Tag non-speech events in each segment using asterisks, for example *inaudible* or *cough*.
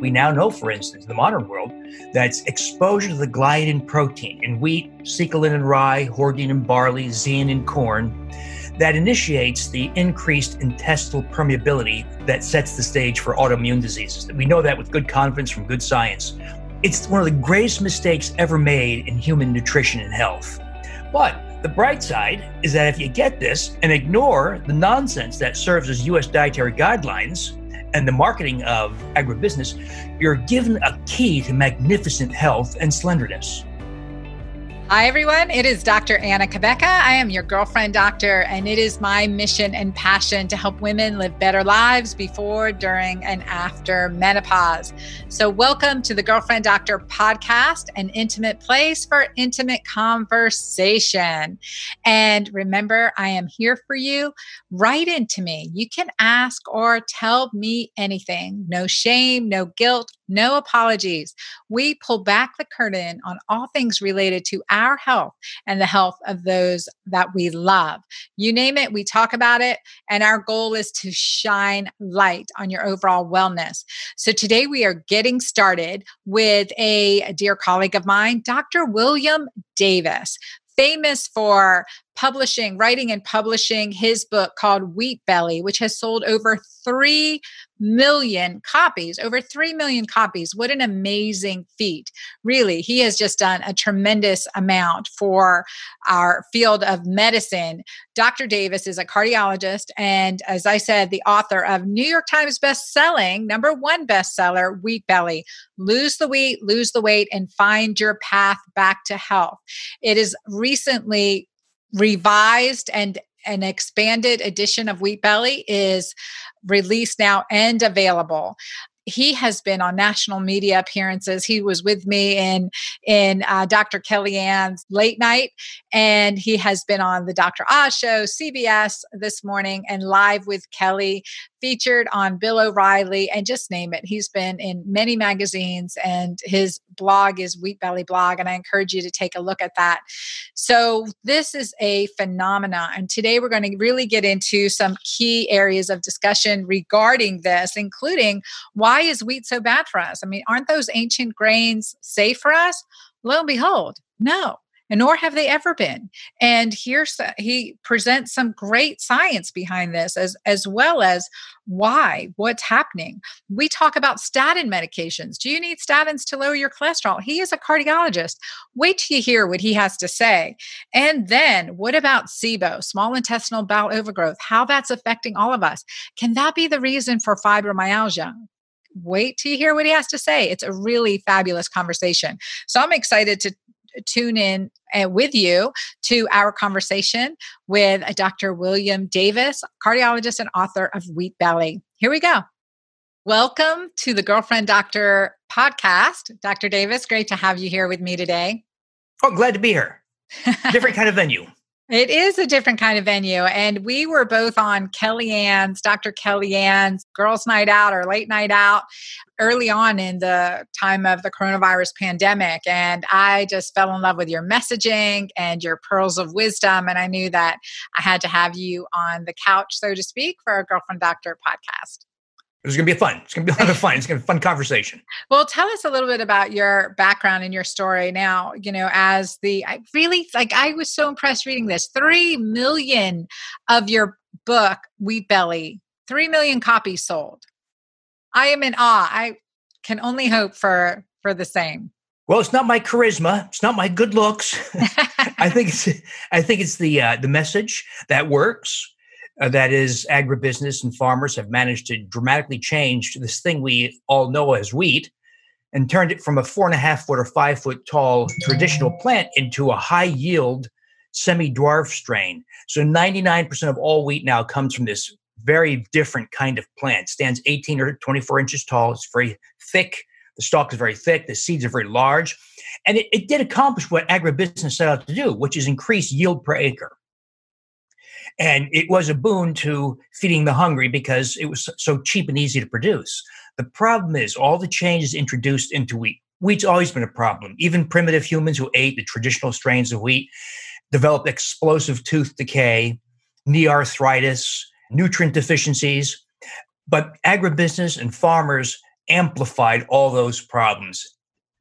We now know, for instance, in the modern world, that exposure to the gliadin protein in wheat, secalin in rye, hordein in barley, zein in corn, that initiates the increased intestinal permeability that sets the stage for autoimmune diseases. We know that with good confidence from good science. It's one of the greatest mistakes ever made in human nutrition and health. But the bright side is that if you get this and ignore the nonsense that serves as US dietary guidelines and the marketing of agribusiness, you're given a key to magnificent health and slenderness. Hi, everyone. It is Dr. Anna Cabeca. I am your girlfriend doctor, and it is my mission and passion to help women live better lives before, during, and after menopause. So, welcome to the Girlfriend Doctor podcast, an intimate place for intimate conversation. And remember, I am here for you. Write into me. You can ask or tell me anything. No shame, no guilt, no apologies. We pull back the curtain on all things related to our health and the health of those that we love. You name it, we talk about it. And our goal is to shine light on your overall wellness. So today we are getting started with a dear colleague of mine, Dr. William Davis famous for publishing, writing and publishing his book called Wheat Belly, which has sold over 3 million copies, over 3 million copies. What an amazing feat. Really, he has just done a tremendous amount for our field of medicine. Dr. Davis is a cardiologist and, as I said, the author of New York Times best-selling, number one bestseller, Wheat Belly. Lose the wheat, lose the weight, and find your path back to health. It is recently revised and an expanded edition of Wheat Belly is released now and available he has been on national media appearances. He was with me in in uh, Dr. Kellyann's late night, and he has been on the Dr. Oz show, CBS this morning, and live with Kelly featured on Bill O'Reilly, and just name it. He's been in many magazines, and his blog is Wheat Belly Blog, and I encourage you to take a look at that. So, this is a phenomena, and today we're going to really get into some key areas of discussion regarding this, including why is wheat so bad for us? I mean, aren't those ancient grains safe for us? Lo and behold, no and nor have they ever been. And here's he presents some great science behind this as as well as why what's happening. We talk about statin medications. Do you need statins to lower your cholesterol? He is a cardiologist. Wait till you hear what he has to say. And then what about SIBO, small intestinal bowel overgrowth, how that's affecting all of us? Can that be the reason for fibromyalgia? Wait to hear what he has to say. It's a really fabulous conversation. So I'm excited to tune in uh, with you to our conversation with Dr. William Davis, cardiologist and author of Wheat Belly. Here we go. Welcome to the Girlfriend Doctor podcast. Dr. Davis, great to have you here with me today. Oh, glad to be here. Different *laughs* kind of venue. It is a different kind of venue. And we were both on Kellyann's, Dr. Kellyann's Girls' Night Out or Late Night Out early on in the time of the coronavirus pandemic. And I just fell in love with your messaging and your pearls of wisdom. And I knew that I had to have you on the couch, so to speak, for our Girlfriend Doctor podcast. It's going to be fun. It's going to be a lot of fun. It's going to be a fun conversation. Well, tell us a little bit about your background and your story now, you know, as the, I really, like, I was so impressed reading this. Three million of your book, Wheat Belly, three million copies sold. I am in awe. I can only hope for, for the same. Well, it's not my charisma. It's not my good looks. *laughs* I think it's, I think it's the, uh, the message that works uh, that is agribusiness and farmers have managed to dramatically change this thing we all know as wheat and turned it from a four and a half foot or five foot tall traditional plant into a high yield semi dwarf strain. So 99% of all wheat now comes from this very different kind of plant. Stands 18 or 24 inches tall. It's very thick. The stalk is very thick. The seeds are very large. And it, it did accomplish what agribusiness set out to do, which is increase yield per acre. And it was a boon to feeding the hungry because it was so cheap and easy to produce. The problem is all the changes introduced into wheat. Wheat's always been a problem. Even primitive humans who ate the traditional strains of wheat developed explosive tooth decay, knee arthritis, nutrient deficiencies. But agribusiness and farmers amplified all those problems.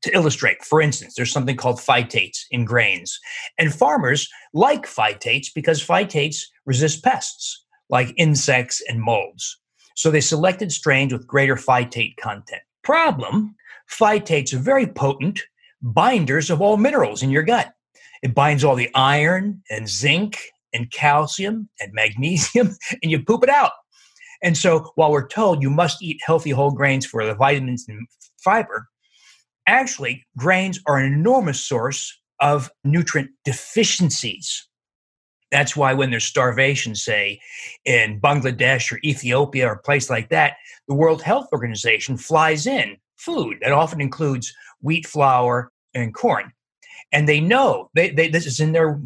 To illustrate, for instance, there's something called phytates in grains. And farmers like phytates because phytates resist pests like insects and molds. So they selected strains with greater phytate content. Problem phytates are very potent binders of all minerals in your gut. It binds all the iron and zinc and calcium and magnesium, *laughs* and you poop it out. And so while we're told you must eat healthy whole grains for the vitamins and fiber, actually, grains are an enormous source of nutrient deficiencies. That's why when there's starvation, say in Bangladesh or Ethiopia or a place like that, the World Health Organization flies in food that often includes wheat flour and corn. And they know, they, they, this is in their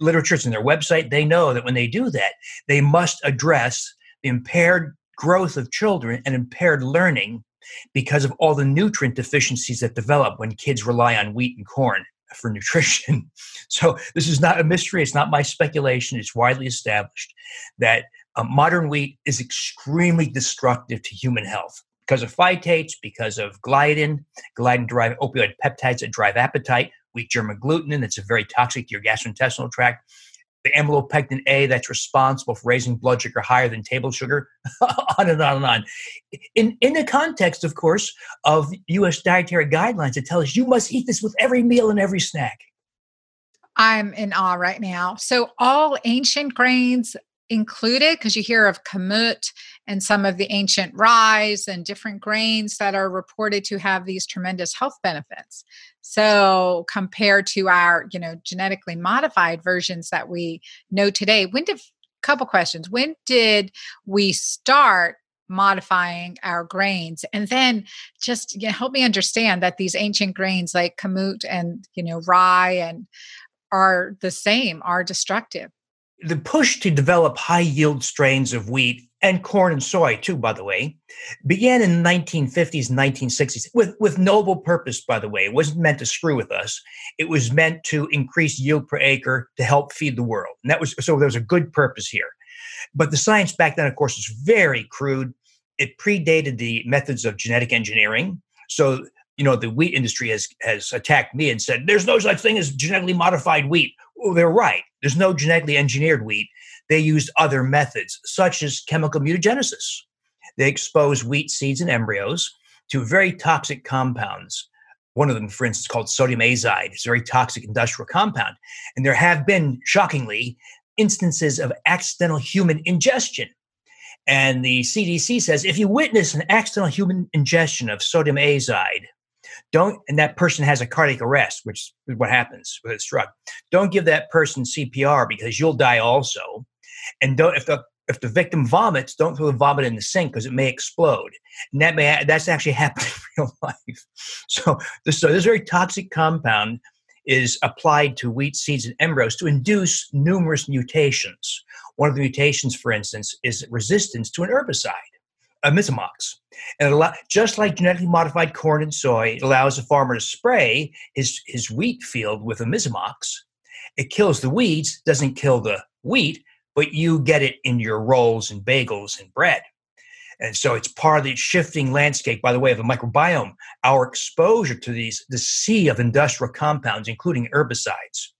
literature, it's in their website, they know that when they do that, they must address the impaired growth of children and impaired learning because of all the nutrient deficiencies that develop when kids rely on wheat and corn for nutrition. *laughs* So this is not a mystery. It's not my speculation. It's widely established that uh, modern wheat is extremely destructive to human health because of phytates, because of gliadin, gliadin-derived opioid peptides that drive appetite, wheat germ agglutinin that's very toxic to your gastrointestinal tract, the amylopectin A that's responsible for raising blood sugar higher than table sugar, *laughs* on and on and on. In, in the context, of course, of US dietary guidelines that tell us you must eat this with every meal and every snack. I'm in awe right now. So, all ancient grains included, because you hear of kamut and some of the ancient rye and different grains that are reported to have these tremendous health benefits. So compared to our, you know, genetically modified versions that we know today, when did couple questions. When did we start modifying our grains and then just you know, help me understand that these ancient grains like kamut and you know rye and are the same are destructive the push to develop high yield strains of wheat and corn and soy too by the way began in the 1950s and 1960s with, with noble purpose by the way. It wasn't meant to screw with us. It was meant to increase yield per acre to help feed the world. And that was so there was a good purpose here. But the science back then of course was very crude. It predated the methods of genetic engineering. So you know the wheat industry has has attacked me and said there's no such thing as genetically modified wheat. Well, they're right. There's no genetically engineered wheat they used other methods such as chemical mutagenesis they exposed wheat seeds and embryos to very toxic compounds one of them for instance called sodium azide it's a very toxic industrial compound and there have been shockingly instances of accidental human ingestion and the CDC says if you witness an accidental human ingestion of sodium azide, don't, and that person has a cardiac arrest, which is what happens with a drug. Don't give that person CPR because you'll die also. And don't, if the if the victim vomits, don't throw the vomit in the sink because it may explode. And that may that's actually *laughs* happened in real life. So this, so this very toxic compound is applied to wheat seeds and embryos to induce numerous mutations. One of the mutations, for instance, is resistance to an herbicide imazamox. And allow, just like genetically modified corn and soy, it allows a farmer to spray his, his wheat field with imazamox. It kills the weeds, doesn't kill the wheat, but you get it in your rolls and bagels and bread. And so it's part of the shifting landscape, by the way, of the microbiome, our exposure to these, the sea of industrial compounds, including herbicides.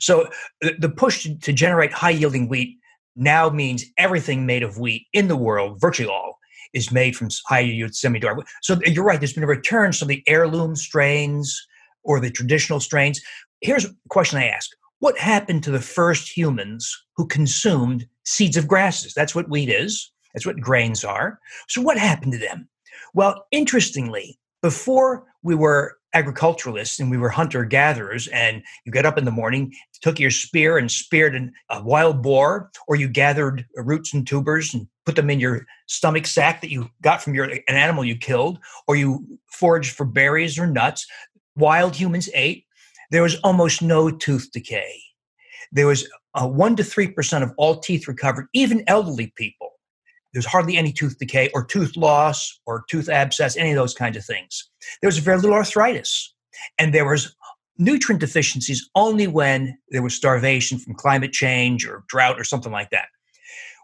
So the push to generate high yielding wheat now means everything made of wheat in the world, virtually all, is made from high yield semi dwarf. So you're right, there's been a return to the heirloom strains or the traditional strains. Here's a question I ask What happened to the first humans who consumed seeds of grasses? That's what wheat is, that's what grains are. So what happened to them? Well, interestingly, before we were agriculturalists and we were hunter gatherers and you get up in the morning took your spear and speared a wild boar or you gathered roots and tubers and put them in your stomach sack that you got from your an animal you killed or you foraged for berries or nuts wild humans ate there was almost no tooth decay there was a 1 to 3% of all teeth recovered even elderly people there's hardly any tooth decay or tooth loss or tooth abscess, any of those kinds of things. There was very little arthritis. And there was nutrient deficiencies only when there was starvation from climate change or drought or something like that.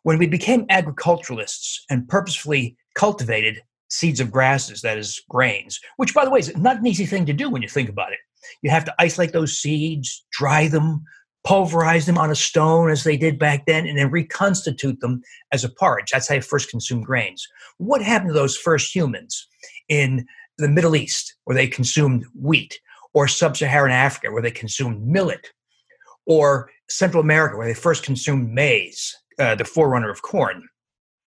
When we became agriculturalists and purposefully cultivated seeds of grasses, that is grains, which, by the way, is not an easy thing to do when you think about it. You have to isolate those seeds, dry them, pulverize them on a stone as they did back then, and then reconstitute them as a porridge. That's how you first consumed grains. What happened to those first humans in the Middle East, where they consumed wheat, or sub Saharan Africa, where they consumed millet, or Central America, where they first consumed maize, uh, the forerunner of corn?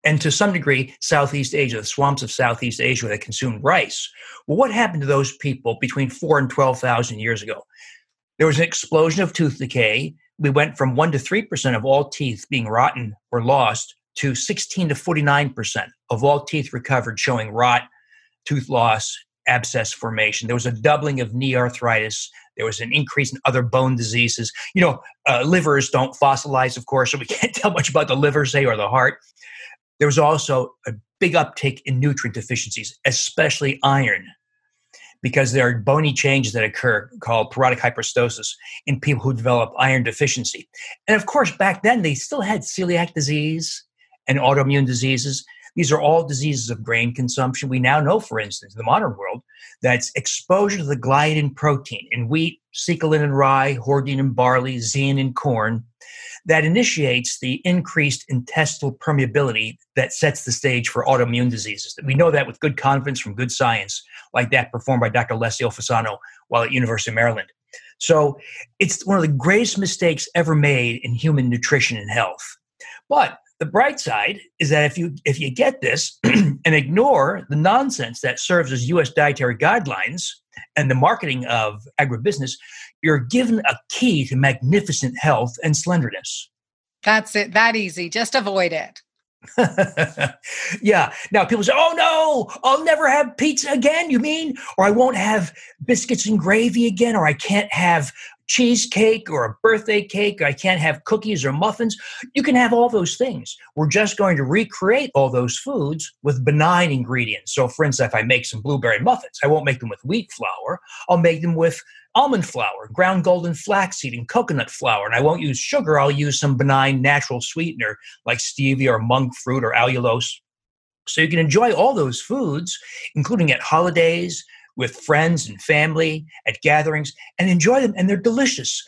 And to some degree, Southeast Asia, the swamps of Southeast Asia, that consumed rice. Well, what happened to those people between four and 12,000 years ago? There was an explosion of tooth decay. We went from 1% to 3% of all teeth being rotten or lost to 16 to 49% of all teeth recovered showing rot, tooth loss, abscess formation. There was a doubling of knee arthritis. There was an increase in other bone diseases. You know, uh, livers don't fossilize, of course, so we *laughs* can't tell much about the liver, say, or the heart. There was also a big uptick in nutrient deficiencies, especially iron, because there are bony changes that occur called porotic hyperostosis in people who develop iron deficiency. And of course, back then they still had celiac disease and autoimmune diseases. These are all diseases of grain consumption. We now know, for instance, in the modern world, that exposure to the gliadin protein in wheat, secalin in rye, hordein in barley, zein in corn, that initiates the increased intestinal permeability that sets the stage for autoimmune diseases. We know that with good confidence from good science, like that performed by Dr. Alessio Fasano while at University of Maryland. So it's one of the greatest mistakes ever made in human nutrition and health. But the bright side is that if you if you get this *clears throat* and ignore the nonsense that serves as US dietary guidelines and the marketing of agribusiness, you're given a key to magnificent health and slenderness. That's it. That easy. Just avoid it. *laughs* yeah. Now people say, "Oh no, I'll never have pizza again." You mean, or I won't have biscuits and gravy again, or I can't have cheesecake or a birthday cake. I can't have cookies or muffins. You can have all those things. We're just going to recreate all those foods with benign ingredients. So, for instance, if I make some blueberry muffins, I won't make them with wheat flour. I'll make them with almond flour, ground golden flaxseed, and coconut flour. And I won't use sugar. I'll use some benign natural sweetener like stevia or monk fruit or allulose. So you can enjoy all those foods, including at holidays, with friends and family at gatherings and enjoy them, and they're delicious.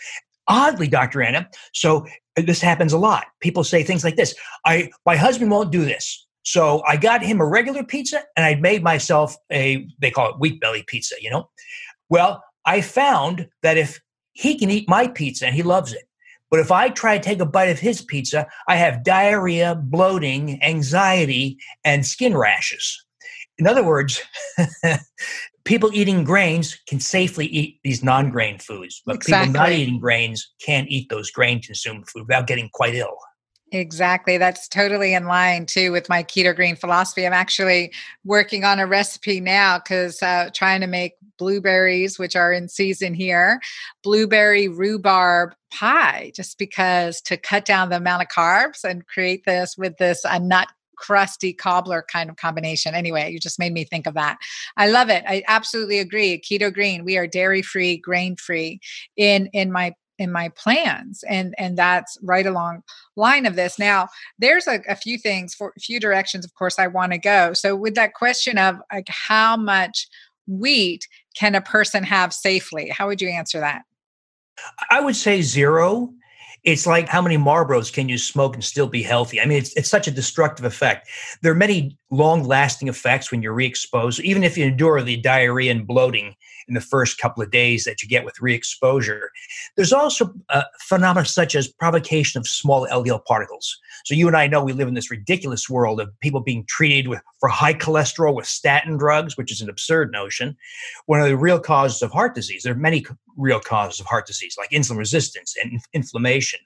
Oddly, Dr. Anna, so uh, this happens a lot. People say things like this I my husband won't do this. So I got him a regular pizza and I made myself a they call it wheat belly pizza, you know? Well, I found that if he can eat my pizza and he loves it, but if I try to take a bite of his pizza, I have diarrhea, bloating, anxiety, and skin rashes. In other words, *laughs* people eating grains can safely eat these non-grain foods, but exactly. people not eating grains can't eat those grain-consumed food without getting quite ill. Exactly. That's totally in line too with my keto green philosophy. I'm actually working on a recipe now because uh, trying to make blueberries, which are in season here, blueberry rhubarb pie, just because to cut down the amount of carbs and create this with this a nut crusty cobbler kind of combination. Anyway, you just made me think of that. I love it. I absolutely agree. Keto green. We are dairy free, grain free in in my in my plans and and that's right along line of this now there's a, a few things for a few directions of course i want to go so with that question of like how much wheat can a person have safely how would you answer that i would say zero it's like how many Marlboros can you smoke and still be healthy? I mean, it's, it's such a destructive effect. There are many long lasting effects when you're re exposed, even if you endure the diarrhea and bloating in the first couple of days that you get with re exposure. There's also uh, phenomena such as provocation of small LDL particles. So, you and I know we live in this ridiculous world of people being treated with, for high cholesterol with statin drugs, which is an absurd notion. One of the real causes of heart disease, there are many real causes of heart disease, like insulin resistance and inflammation.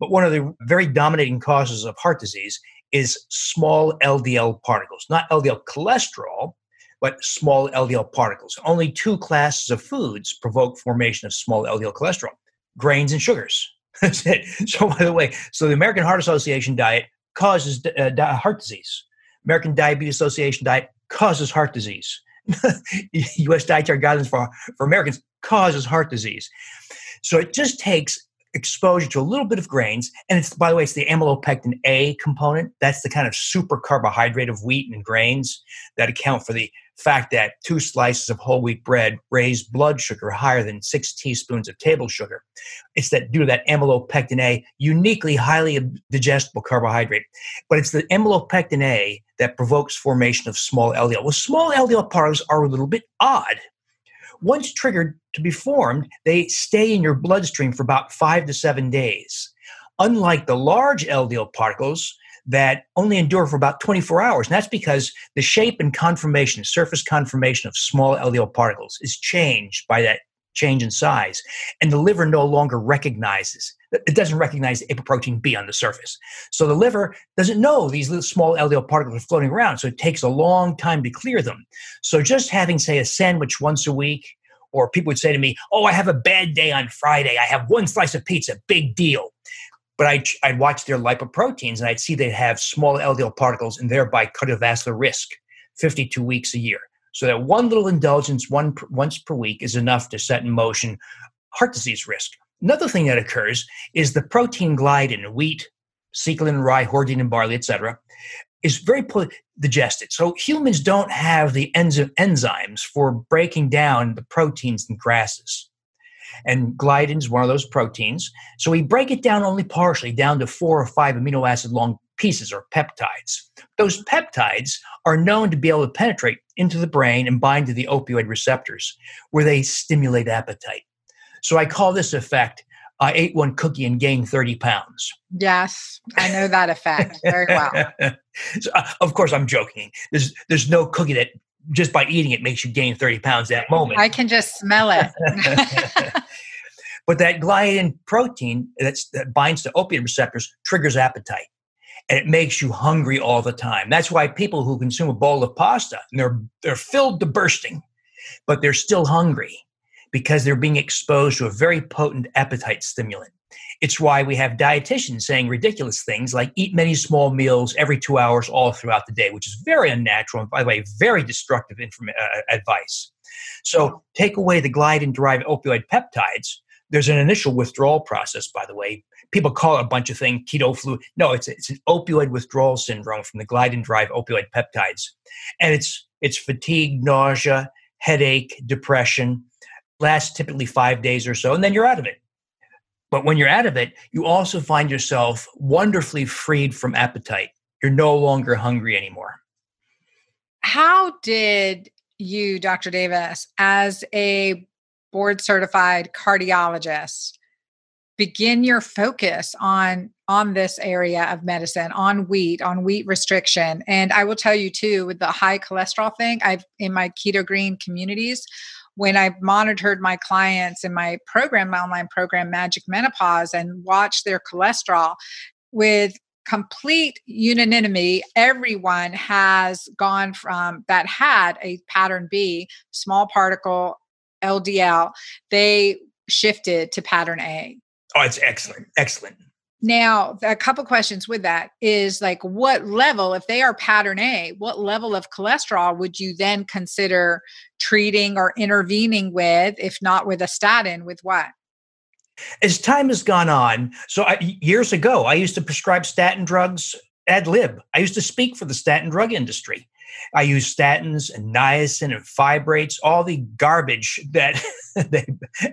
But one of the very dominating causes of heart disease is small LDL particles, not LDL cholesterol, but small LDL particles. Only two classes of foods provoke formation of small LDL cholesterol grains and sugars. *laughs* That's it. So, by the way, so the American Heart Association diet causes uh, heart disease. American Diabetes Association diet causes heart disease. *laughs* U.S. dietary guidelines for, for Americans causes heart disease. So it just takes exposure to a little bit of grains. And it's, by the way, it's the amylopectin A component. That's the kind of super carbohydrate of wheat and grains that account for the fact that two slices of whole wheat bread raise blood sugar higher than six teaspoons of table sugar. It's that due to that amylopectin A, uniquely highly digestible carbohydrate. But it's the amylopectin A that provokes formation of small LDL. Well, small LDL particles are a little bit odd. Once triggered to be formed, they stay in your bloodstream for about five to seven days. Unlike the large LDL particles, that only endure for about 24 hours. And that's because the shape and conformation, surface conformation of small LDL particles is changed by that change in size. And the liver no longer recognizes, it doesn't recognize the apoprotein B on the surface. So the liver doesn't know these little small LDL particles are floating around. So it takes a long time to clear them. So just having, say, a sandwich once a week, or people would say to me, Oh, I have a bad day on Friday. I have one slice of pizza, big deal. But I'd, I'd watch their lipoproteins and I'd see they'd have small LDL particles and thereby cardiovascular risk 52 weeks a year. So that one little indulgence one, once per week is enough to set in motion heart disease risk. Another thing that occurs is the protein gliadin in wheat, secalin, rye, hordein, and barley, etc., is very poorly digested. So humans don't have the enzymes for breaking down the proteins in grasses. And gliadin is one of those proteins. So we break it down only partially, down to four or five amino acid long pieces or peptides. Those peptides are known to be able to penetrate into the brain and bind to the opioid receptors, where they stimulate appetite. So I call this effect I ate one cookie and gained 30 pounds. Yes, I know that effect very well. *laughs* so, uh, of course, I'm joking. There's, there's no cookie that just by eating it makes you gain 30 pounds that moment. I can just smell it. *laughs* *laughs* but that gliadin protein that binds to opioid receptors triggers appetite and it makes you hungry all the time. That's why people who consume a bowl of pasta and they're they're filled to bursting, but they're still hungry because they're being exposed to a very potent appetite stimulant. It's why we have dietitians saying ridiculous things like eat many small meals every two hours all throughout the day, which is very unnatural and, by the way, very destructive inform- uh, advice. So take away the gliadin derived opioid peptides. There's an initial withdrawal process, by the way. People call it a bunch of things, keto flu. No, it's, it's an opioid withdrawal syndrome from the gliadin derived opioid peptides. And it's, it's fatigue, nausea, headache, depression, lasts typically five days or so, and then you're out of it. But when you're out of it, you also find yourself wonderfully freed from appetite. You're no longer hungry anymore. How did you, Dr. Davis, as a board certified cardiologist, begin your focus on on this area of medicine on wheat on wheat restriction and i will tell you too with the high cholesterol thing i've in my keto green communities when I monitored my clients in my program, my online program, Magic Menopause, and watched their cholesterol with complete unanimity, everyone has gone from that had a pattern B, small particle LDL, they shifted to pattern A. Oh, it's excellent. Excellent. Now, a couple questions with that is like what level, if they are pattern A, what level of cholesterol would you then consider treating or intervening with, if not with a statin, with what? As time has gone on, so I, years ago, I used to prescribe statin drugs ad lib. I used to speak for the statin drug industry. I use statins and niacin and fibrates, all the garbage that *laughs* they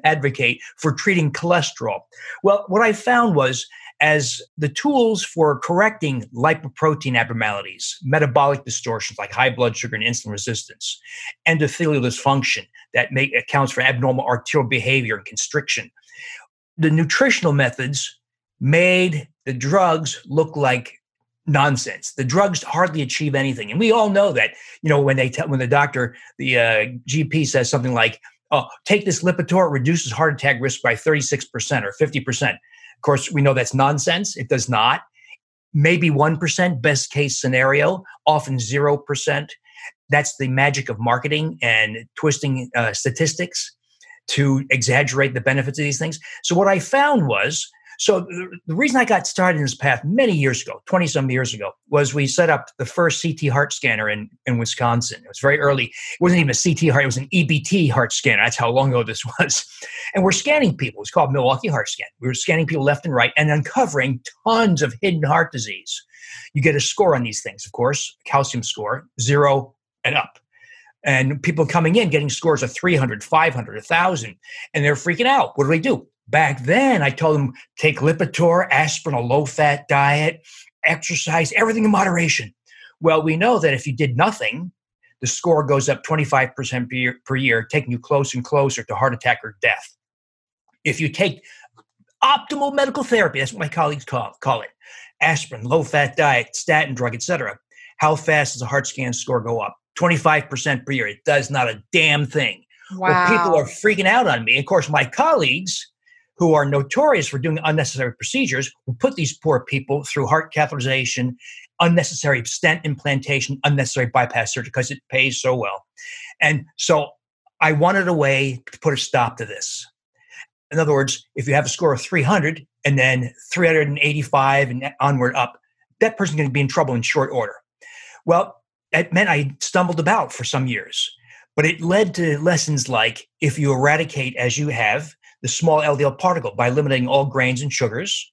advocate for treating cholesterol. Well, what I found was as the tools for correcting lipoprotein abnormalities, metabolic distortions like high blood sugar and insulin resistance, endothelial dysfunction that make, accounts for abnormal arterial behavior and constriction. The nutritional methods made the drugs look like nonsense. The drugs hardly achieve anything, and we all know that. You know, when they tell when the doctor, the uh, GP says something like, "Oh, take this Lipitor, it reduces heart attack risk by thirty six percent or fifty percent." Of course, we know that's nonsense. It does not. Maybe 1%, best case scenario, often 0%. That's the magic of marketing and twisting uh, statistics to exaggerate the benefits of these things. So, what I found was So the, the reason I got started in this path many years ago, 20 some years ago, was we set up the first CT heart scanner in, in Wisconsin. It was very early. It wasn't even a CT heart, it was an EBT heart scanner. That's how long ago this *laughs* was. And we're scanning people. It's called Milwaukee Heart Scan. We were scanning people left and right and uncovering tons of hidden heart disease. You get a score on these things, of course, calcium score, zero and up and people coming in getting scores of 300 500 1000 and they're freaking out what do they do Back then, I told them take Lipitor, aspirin, a low fat diet, exercise, everything in moderation. Well, we know that if you did nothing, the score goes up 25% per year, per year, taking you closer and closer to heart attack or death. If you take optimal medical therapy, that's what my colleagues call, call it aspirin, low fat diet, statin drug, etc. How fast does a heart scan score go up? 25% per year. It does not a damn thing. Wow. Well, people are freaking out on me. Of course, my colleagues who are notorious for doing unnecessary procedures will put these poor people through heart catheterization, unnecessary stent implantation, unnecessary bypass surgery because it pays so well. And so I wanted a way to put a stop to this. In other words, if you have a score of 300 and then 385 and onward up, that person's going to be in trouble in short order. Well, that meant I stumbled about for some years, but it led to lessons like if you eradicate, as you have, the small LDL particle by eliminating all grains and sugars.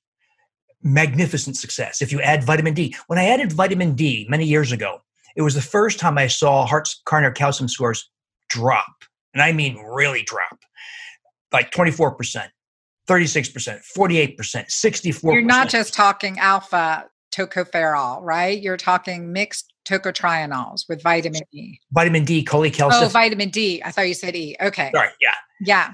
Magnificent success. If you add vitamin D, when I added vitamin D many years ago, it was the first time I saw heart coronary calcium scores drop. And I mean really drop like 24%, 36%, 48%, 64%. You're not just talking alpha tocopherol, right? You're talking mixed tocotrienols with vitamin D. Vitamin D, cholecalciferol. Oh, vitamin D. I thought you said E. Okay. Sorry. Yeah. Yeah.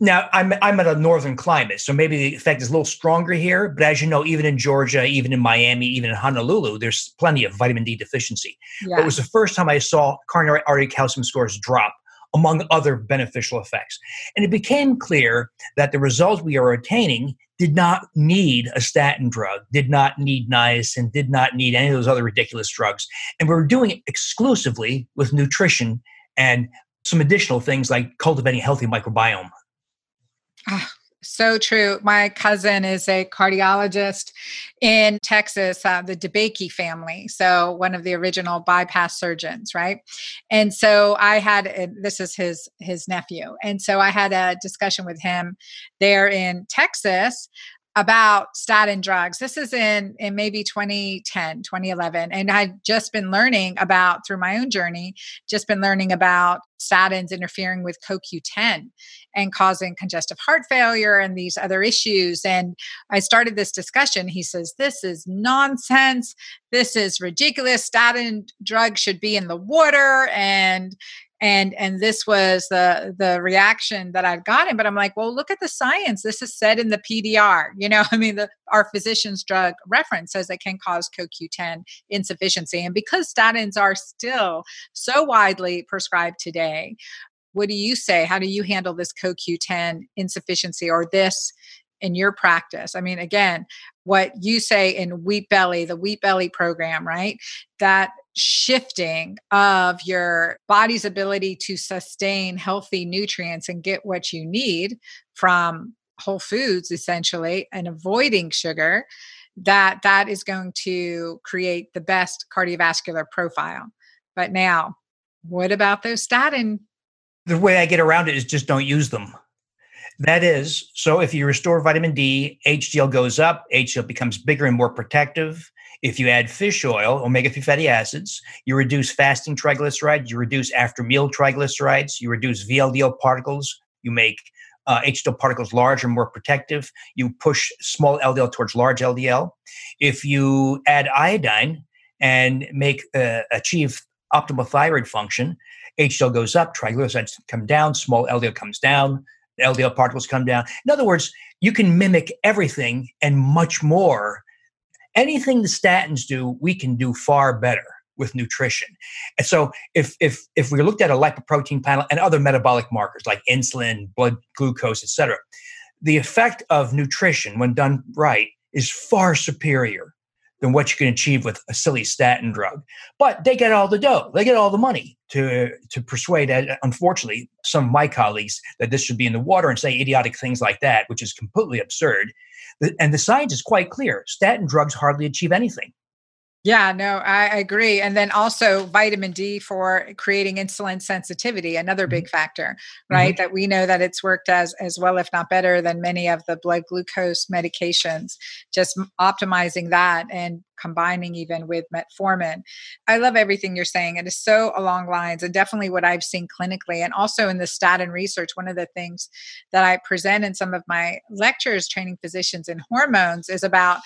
Now I'm I'm at a northern climate, so maybe the effect is a little stronger here. But as you know, even in Georgia, even in Miami, even in Honolulu, there's plenty of vitamin D deficiency. Yeah. It was the first time I saw coronary artery calcium scores drop, among other beneficial effects. And it became clear that the results we are attaining did not need a statin drug, did not need niacin, did not need any of those other ridiculous drugs. And we were doing it exclusively with nutrition and some additional things like cultivating a healthy microbiome. Oh, so true. My cousin is a cardiologist in Texas, uh, the DeBakey family. So, one of the original bypass surgeons, right? And so, I had this is his his nephew, and so I had a discussion with him there in Texas about statin drugs. This is in in maybe 2010, 2011 and I've just been learning about through my own journey, just been learning about statins interfering with CoQ10 and causing congestive heart failure and these other issues and I started this discussion. He says this is nonsense. This is ridiculous. Statin drugs should be in the water and and and this was the the reaction that i've gotten but i'm like well look at the science. This is said in the pdr you know *laughs* i mean the our physician's drug reference says it can cause coq10 insufficiency and because statins are still so widely prescribed today what do you say? How do you handle this coq10 insufficiency or this in your practice? I mean, again, what you say in Wheat Belly, the Wheat Belly program, right? That shifting of your body's ability to sustain healthy nutrients and get what you need from whole foods essentially and avoiding sugar that that is going to create the best cardiovascular profile. But now what about those statin? The way i get around it is just don't use them that is, so if you restore vitamin D, HDL goes up, HDL becomes bigger and more protective. If you add fish oil, omega 3 fatty acids, you reduce fasting triglycerides, you reduce after meal triglycerides, you reduce VLDL particles, you make uh, HDL particles larger, and more protective. You push small LDL towards large LDL. If you add iodine and make uh, achieve optimal thyroid function, HDL goes up, triglycerides come down, small LDL comes down, LDL particles come down. In other words, you can mimic everything and much more. Anything the statins do, we can do far better with nutrition. And so if if if we looked at a lipoprotein panel and other metabolic markers like insulin, blood glucose, etc., the effect of nutrition when done right is far superior than what you can achieve with a silly statin drug. But they get all the dough, they get all the money to to persuade, uh, unfortunately, some of my colleagues that this should be in the water and say idiotic things like that, which is completely absurd. And the science is quite clear: statin drugs hardly achieve anything. Yeah, no, I agree. And then also vitamin D for creating insulin sensitivity, another mm-hmm. big factor, right? Mm-hmm. That we know that it's worked as as well, if not better, than many of the blood glucose medications. Just optimizing that and combining even with metformin. I love everything you're saying. It is so along lines and definitely what I've seen clinically and also in the statin research. One of the things that I present in some of my lectures training physicians in hormones is about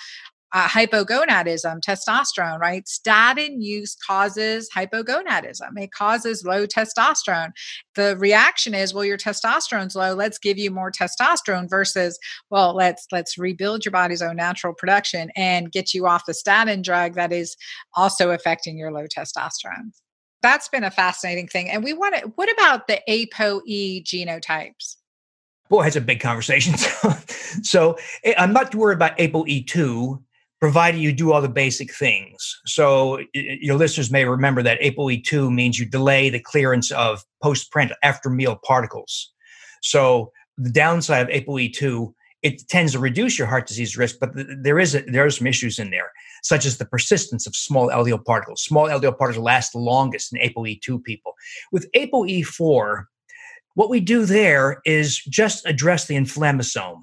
uh, hypogonadism, testosterone, right? Statin use causes hypogonadism. It causes low testosterone. The reaction is, well, your testosterone's low. Let's give you more testosterone versus, well, let's let's rebuild your body's own natural production and get you off the statin drug that is also affecting your low testosterone. That's been a fascinating thing. And we want to, what about the ApoE genotypes? Boy, that's a big conversation. *laughs* so eh, I'm not worried about ApoE2 provided you do all the basic things. So your listeners may remember that ApoE2 means you delay the clearance of postprandial after meal particles. So the downside of ApoE2, it tends to reduce your heart disease risk, but there is a, there are some issues in there, such as the persistence of small LDL particles. Small LDL particles last the longest in ApoE2 people. With ApoE4, what we do there is just address the inflammasome.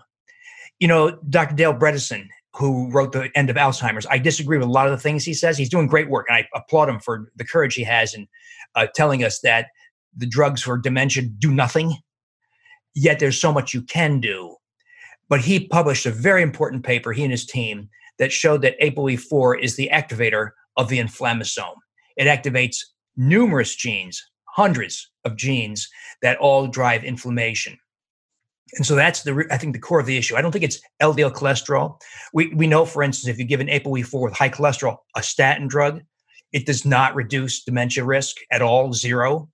You know, Dr. Dale Bredesen, who wrote the end of Alzheimer's. I disagree with a lot of the things he says. He's doing great work, and I applaud him for the courage he has in uh, telling us that the drugs for dementia do nothing. Yet there's so much you can do. But he published a very important paper, he and his team, that showed that ApoE4 is the activator of the inflammasome. It activates numerous genes, hundreds of genes that all drive inflammation. And so that's the I think the core of the issue. I don't think it's LDL cholesterol. We we know, for instance, if you give an ApoE4 with high cholesterol, a statin drug, it does not reduce dementia risk at all, zero,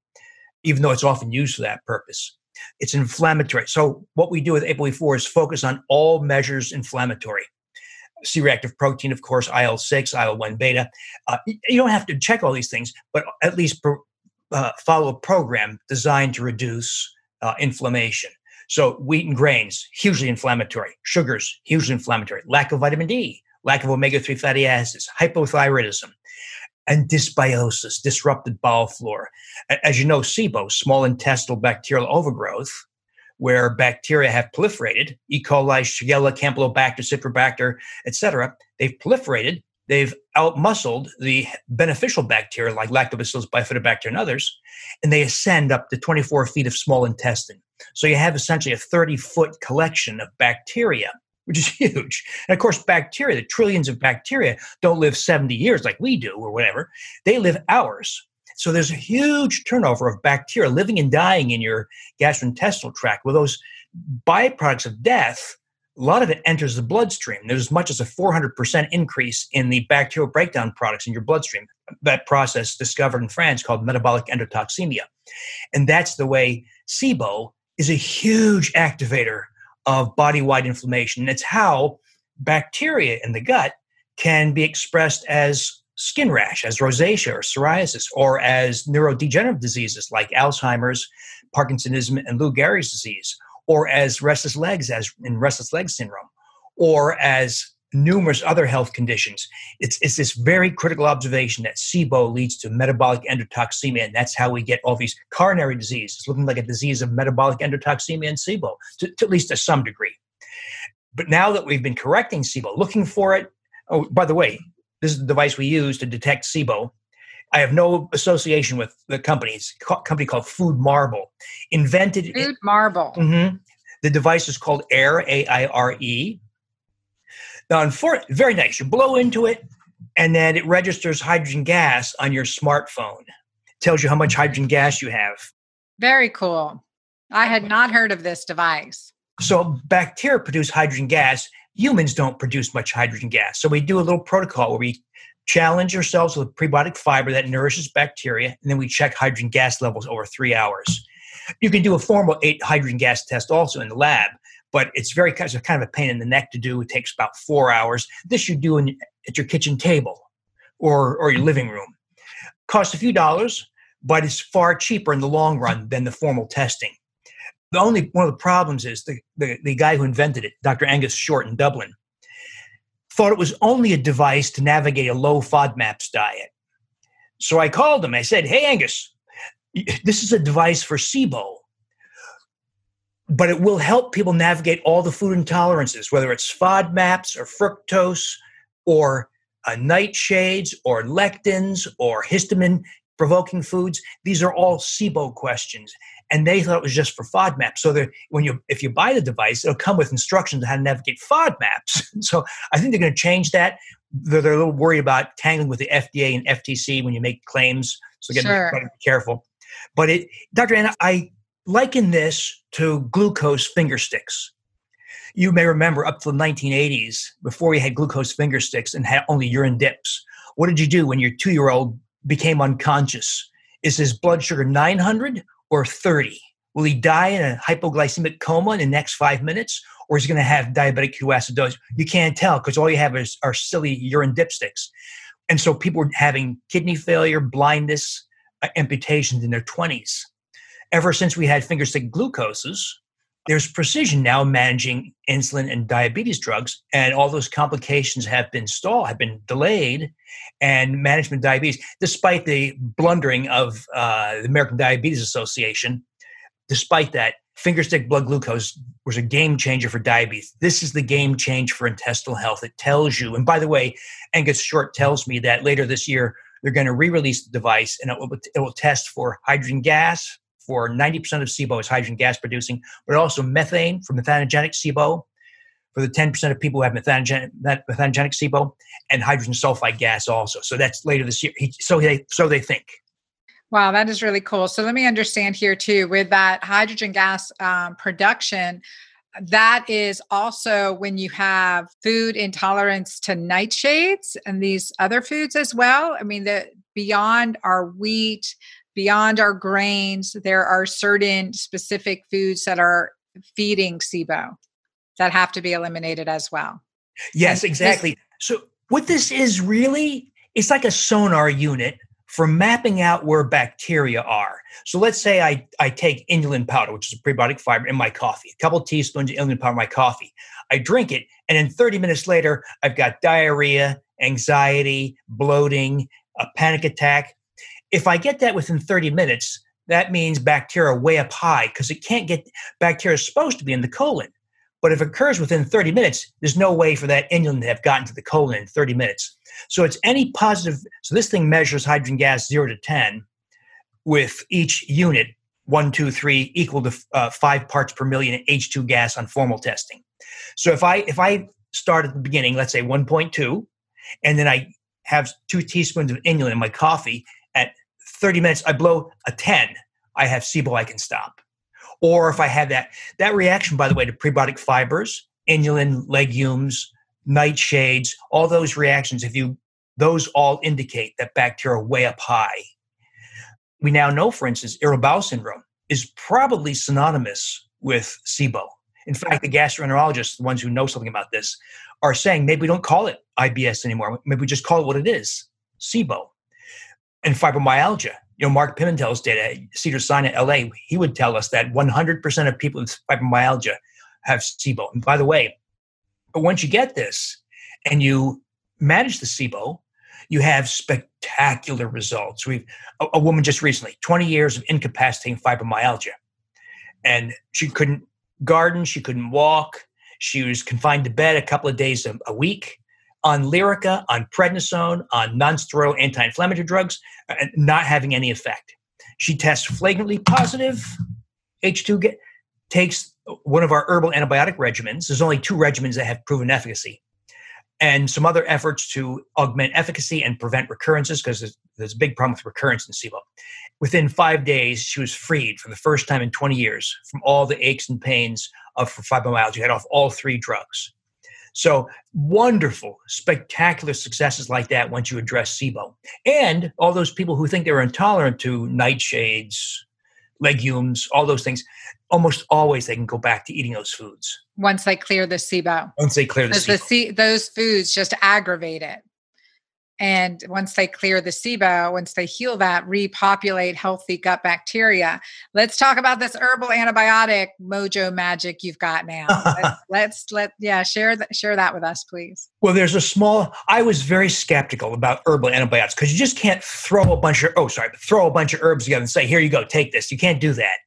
even though it's often used for that purpose. It's inflammatory. So what we do with ApoE4 is focus on all measures inflammatory. C-reactive protein, of course, IL-6, IL-1 beta. Uh, you don't have to check all these things, but at least uh, follow a program designed to reduce uh, inflammation. So wheat and grains, hugely inflammatory. Sugars, hugely inflammatory. Lack of vitamin D, lack of omega-3 fatty acids, hypothyroidism, and dysbiosis, disrupted bowel flora. As you know, SIBO, small intestinal bacterial overgrowth, where bacteria have proliferated, E. coli, Shigella, Campylobacter, Citrobacter, etc. They've proliferated, they've outmuscled the beneficial bacteria like Lactobacillus bifidobacter and others, and they ascend up to 24 feet of small intestine. So you have essentially a 30 foot collection of bacteria, which is *laughs* huge. And of course, bacteria, the trillions of bacteria, don't live 70 years like we do or whatever. They live hours. So there's a huge turnover of bacteria living and dying in your gastrointestinal tract. Well, those byproducts of death, a lot of it enters the bloodstream. There's as much as a 400% increase in the bacterial breakdown products in your bloodstream. That process discovered in France called metabolic endotoxemia. And that's the way SIBO is a huge activator of body wide inflammation. It's how bacteria in the gut can be expressed as skin rash, as rosacea or psoriasis, or as neurodegenerative diseases like Alzheimer's, Parkinsonism, and Lou Gehrig's disease, or as restless legs, as in restless leg syndrome, or as numerous other health conditions. It's, it's this very critical observation that SIBO leads to metabolic endotoxemia, and that's how we get all these coronary disease. It's looking like a disease of metabolic endotoxemia and SIBO, to, to at least to some degree. But now that we've been correcting SIBO, looking for it, oh, by the way, this is the device we use to detect SIBO. I have no association with the company. It's a company called Food Marble. Invented Food in, Marble. Mm-hmm, the device is called AIRE, A I R E. Now, for, very nice. You blow into it, and then it registers hydrogen gas on your smartphone. It tells you how much hydrogen gas you have. Very cool. I had not heard of this device. So, bacteria produce hydrogen gas. Humans don't produce much hydrogen gas. So, we do a little protocol where we challenge ourselves with prebiotic fiber that nourishes bacteria, and then we check hydrogen gas levels over three hours. You can do a formal eight hydrogen gas test also in the lab, but it's very kind of a pain in the neck to do. It takes about four hours. This you do in at your kitchen table or, or your living room. Costs a few dollars, but it's far cheaper in the long run than the formal testing. The only one of the problems is the, the, the guy who invented it, Dr. Aonghus Shortt in Dublin, thought it was only a device to navigate a low FODMAPs diet. So I called him. I said, Hey, Aonghus, this is a device for SIBO, but it will help people navigate all the food intolerances, whether it's FODMAPs or fructose or uh, nightshades or lectins or histamine provoking foods. These are all SIBO questions. And they thought it was just for FODMAPs. So that when you if you buy the device, it'll come with instructions on how to navigate FODMAPs. *laughs* so I think they're going to change that. They're, they're, a little worried about tangling with the FDA and FTC when you make claims. So again, sure. be careful. But it, Dr. Anna, I liken this to glucose finger sticks. You may remember up to the 1980s, before we had glucose finger sticks and had only urine dips. What did you do when your two year old became unconscious? Is his blood sugar 900 or 30? Will he die in a hypoglycemic coma in the next five minutes? Or is he going to have diabetic ketoacidosis? You can't tell because all you have is, are silly urine dipsticks. And so people were having kidney failure, blindness, uh, amputations in their 20s. Ever since we had finger stick glucoses, there's precision now managing insulin and diabetes drugs, and all those complications have been stalled, have been delayed, and management diabetes, despite the blundering of uh, the American Diabetes Association, despite that, finger stick blood glucose was a game changer for diabetes. This is the game change for intestinal health. It tells you, and by the way, Aonghus Shortt tells me that later this year they're going to re-release the device and it will, it will test for hydrogen gas, for 90% of SIBO is hydrogen gas producing, but also methane for methanogenic SIBO for the 10% of people who have methanogenic, methanogenic SIBO and hydrogen sulfide gas also. So that's later this year. So they, so they think. Wow, that is really cool. So let me understand here too with that hydrogen gas um, production that is also when you have food intolerance to nightshades and these other foods as well. I mean, the beyond our wheat, beyond our grains, there are certain specific foods that are feeding SIBO that have to be eliminated as well. Yes, exactly. So what this is really, it's like a sonar unit for mapping out where bacteria are. So let's say I, I take inulin powder, which is a prebiotic fiber, in my coffee, a couple teaspoons of inulin powder in my coffee. I drink it, and then 30 minutes later, I've got diarrhea, anxiety, bloating, a panic attack. If I get that within 30 minutes, that means bacteria way up high because it can't get bacteria is supposed to be in the colon. But if it occurs within 30 minutes, there's no way for that inulin to have gotten to the colon in 30 minutes. So it's any positive. So this thing measures hydrogen gas 0 to 10 with each unit, one, two, three, equal to uh, five parts per million H2 gas on formal testing. So if I if I start at the beginning, let's say 1.2, and then I have two teaspoons of inulin in my coffee, 30 minutes I blow a 10, I have SIBO I can stop or if I have that that reaction, by the way, to prebiotic fibers, inulin, legumes, nightshades, all those reactions, if you those all indicate that bacteria are way up high. We now know, for instance, irritable bowel syndrome is probably synonymous with SIBO. In fact, the gastroenterologists, the ones who know something about this, are saying maybe we don't call it IBS anymore. Maybe we just call it what it is, SIBO. And fibromyalgia, you know, Mark Pimentel's data, Cedars-Sinai LA, he would tell us that 100% of people with fibromyalgia have SIBO. And by the way, but once you get this and you manage the SIBO, you have spectacular results. We've a, a woman just recently, 20 years of incapacitating fibromyalgia, and she couldn't garden, she couldn't walk, she was confined to bed a couple of days a, a week on Lyrica, on prednisone, on nonsteroidal anti-inflammatory drugs, uh, and not having any effect. She tests flagrantly positive. H2 get, takes one of our herbal antibiotic regimens. There's only two regimens that have proven efficacy. And some other efforts to augment efficacy and prevent recurrences, because there's, there's, a big problem with recurrence in SIBO. Within five days, she was freed for the first time in 20 years from all the aches and pains of fibromyalgia. She had off all three drugs. So wonderful, spectacular successes like that once you address SIBO. And all those people who think they're intolerant to nightshades, legumes, all those things, almost always they can go back to eating those foods. Once they clear the SIBO. Once they clear the SIBO. The C- those foods just aggravate it. And once they clear the SIBO, once they heal that, repopulate healthy gut bacteria. Let's talk about this herbal antibiotic mojo magic you've got now. let's, *laughs* let's let yeah share that share that with us, please. Well, there's a small. I was very skeptical about herbal antibiotics because you just can't throw a bunch of oh sorry, throw a bunch of herbs together and say here you go, take this. You can't do that.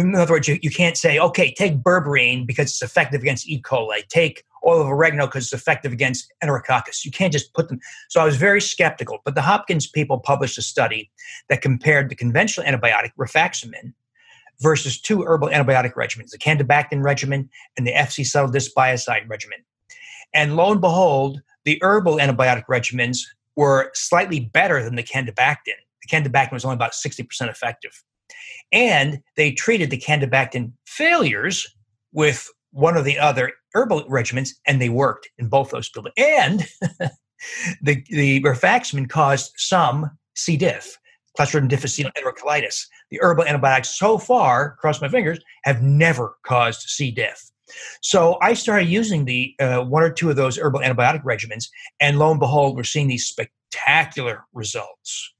In other words, you, you can't say, okay, take berberine because it's effective against E. coli. Take oil of oregano because it's effective against enterococcus. You can't just put them. So I was very skeptical. But the Hopkins people published a study that compared the conventional antibiotic rifaximin versus two herbal antibiotic regimens, the candibactin regimen and the FC-Cidal-Dysbiocide regimen. And lo and behold, the herbal antibiotic regimens were slightly better than the candibactin. The candibactin was only about 60% effective. And they treated the candibactin failures with one or the other herbal regimens, and they worked in both those people. And *laughs* the, the rifaximin caused some C. diff, Clostridium difficile enterocolitis. The herbal antibiotics so far, cross my fingers, have never caused C. diff. So I started using the uh, one or two of those herbal antibiotic regimens, and lo and behold, we're seeing these spectacular results.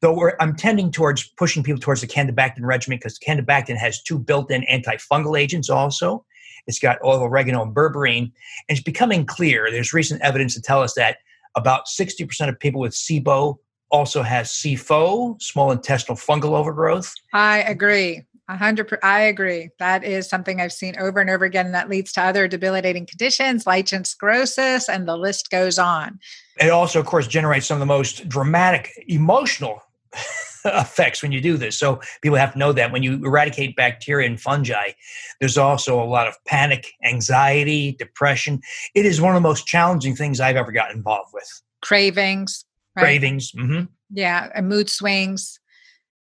Though I'm tending towards pushing people towards the candibactin regimen because candibactin has two built-in antifungal agents also. It's got oil of oregano and berberine. And it's becoming clear. There's recent evidence to tell us that about 60% of people with SIBO also has SIFO, small intestinal fungal overgrowth. I agree. A hundred. I agree. That is something I've seen over and over again, and that leads to other debilitating conditions, lichen sclerosis, and the list goes on. It also, of course, generates some of the most dramatic emotional *laughs* effects when you do this. So people have to know that when you eradicate bacteria and fungi, there's also a lot of panic, anxiety, depression. It is one of the most challenging things I've ever gotten involved with. Cravings. Right? Cravings. Mm-hmm. Yeah, and mood swings,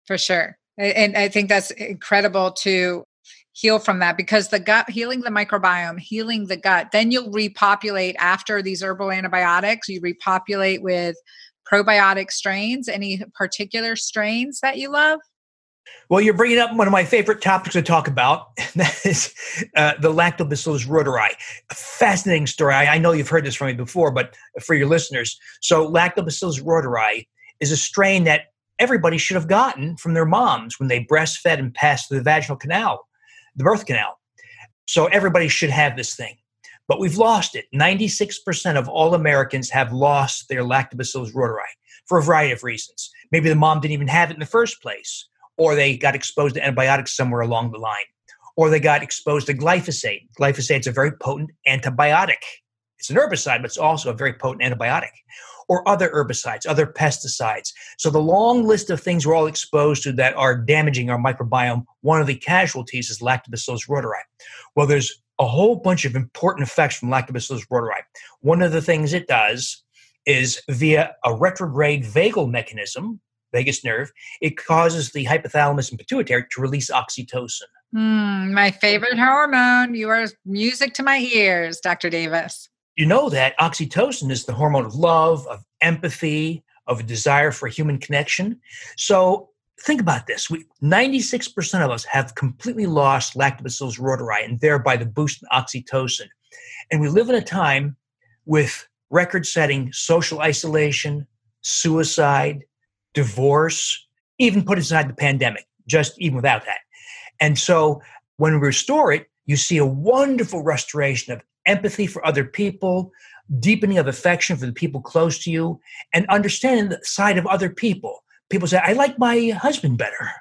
for sure and i think that's incredible to heal from that because the gut healing the microbiome healing the gut then you'll repopulate after these herbal antibiotics you repopulate with probiotic strains any particular strains that you love well, you're bringing up one of my favorite topics to talk about. *laughs* That is uh, the Lactobacillus reuteri. A fascinating story. I, I, know you've heard this from me before, but for your listeners, so Lactobacillus reuteri is a strain that everybody should have gotten from their moms when they breastfed and passed through the vaginal canal, the birth canal. So everybody should have this thing. But we've lost it. 96% of all Americans have lost their lactobacillus reuteri for a variety of reasons. Maybe the mom didn't even have it in the first place, or they got exposed to antibiotics somewhere along the line, or they got exposed to glyphosate. Glyphosate is a very potent antibiotic. It's an herbicide, but it's also a very potent antibiotic or other herbicides, other pesticides. So the long list of things we're all exposed to that are damaging our microbiome, one of the casualties is Lactobacillus reuteri. Well, there's a whole bunch of important effects from Lactobacillus reuteri. One of the things it does is via a retrograde vagal mechanism, vagus nerve, it causes the hypothalamus and pituitary to release oxytocin. Mm, my favorite hormone. You are music to my ears, Dr. Davis you know that oxytocin is the hormone of love, of empathy, of a desire for human connection. So think about this. We, 96% of us have completely lost lactobacillus reuteri and thereby the boost in oxytocin. And we live in a time with record setting social isolation, suicide, divorce, even put aside the pandemic, just even without that. And so when we restore it, you see a wonderful restoration of empathy for other people, deepening of affection for the people close to you, and understanding the side of other people. People say, I like my husband better.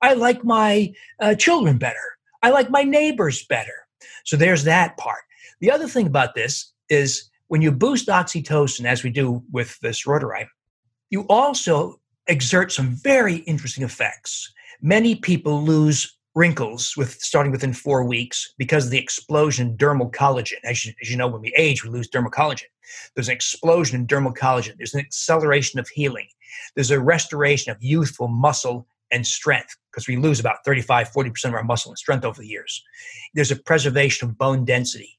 I like my uh, children better. I like my neighbors better. So there's that part. The other thing about this is when you boost oxytocin, as we do with this reuteri, you also exert some very interesting effects. Many people lose wrinkles with starting within four weeks because of the explosion in dermal collagen. As you, as you know, when we age, we lose dermal collagen. There's an explosion in dermal collagen. There's an acceleration of healing. There's a restoration of youthful muscle and strength because we lose about 35, 40% of our muscle and strength over the years. There's a preservation of bone density.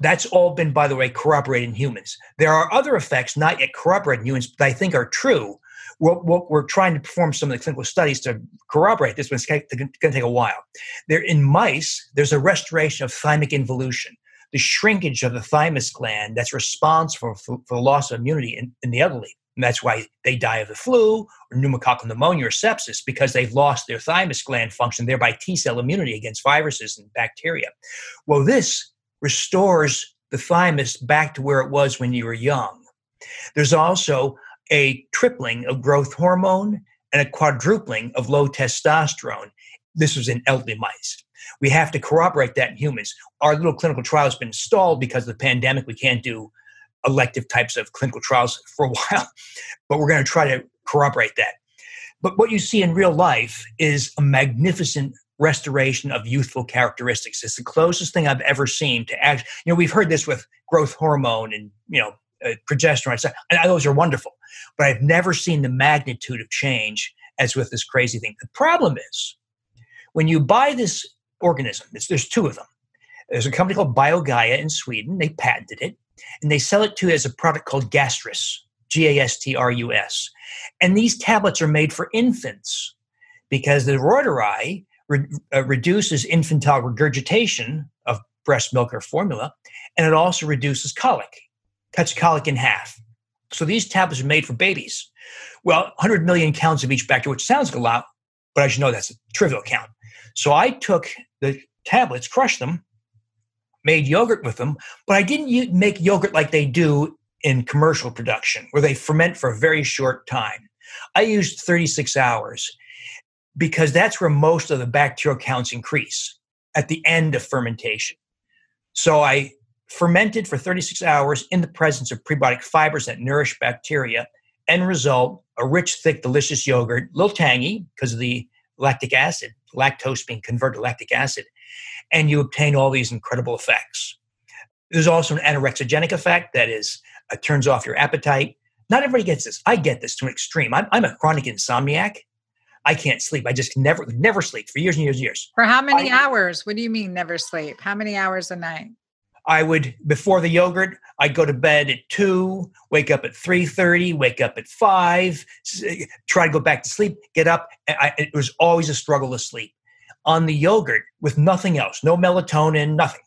That's all been, by the way, corroborated in humans. There are other effects not yet corroborated in humans, but I think are true we're, we're, trying to perform some of the clinical studies to corroborate this, but it's going to take a while. There, in mice, there's a restoration of thymic involution, the shrinkage of the thymus gland that's responsible for, for the loss of immunity in, in the elderly, And that's why they die of the flu or pneumococcal pneumonia or sepsis because they've lost their thymus gland function, thereby T cell immunity against viruses and bacteria. Well, this restores the thymus back to where it was when you were young. There's also a tripling of growth hormone and a quadrupling of low testosterone. This was in elderly mice. We have to corroborate that in humans. Our little clinical trial has been stalled because of the pandemic. We can't do elective types of clinical trials for a *laughs* while, but we're going to try to corroborate that. But what you see in real life is a magnificent restoration of youthful characteristics. It's the closest thing I've ever seen to act. You know, we've heard this with growth hormone and you know uh, progesterone, and those are wonderful. But I've never seen the magnitude of change as with this crazy thing. The problem is when you buy this organism, there's two of them. There's a company called BioGaia in Sweden. They patented it, and they sell it to you as a product called Gastrus, G A S T R U S. And these tablets are made for infants because the reuteri re- uh, reduces infantile regurgitation of breast milk or formula, and it also reduces colic, cuts colic in half. So these tablets are made for babies. Well, 100 million counts of each bacteria, which sounds like a lot, but as you know, that's a trivial count. So I took the tablets, crushed them, made yogurt with them, but I didn't make yogurt like they do in commercial production, where they ferment for a very short time. I used 36 hours because that's where most of the bacterial counts increase at the end of fermentation. So I fermented for 36 hours in the presence of prebiotic fibers that nourish bacteria. End result, a rich, thick, delicious yogurt, a little tangy because of the lactic acid, lactose being converted to lactic acid, and you obtain all these incredible effects. There's also an anorexigenic effect that is uh, turns off your appetite. Not everybody gets this. I get this to an extreme. I'm, I'm a chronic insomniac. I can't sleep. I just never, never sleep for years and years and years. For how many I, hours? What do you mean never sleep? How many hours a night? I would before the yogurt, I'd go to bed at two, wake up at three thirty, wake up at five, try to go back to sleep, get up. I, it was always a struggle to sleep. On the yogurt, with nothing else, no melatonin, nothing,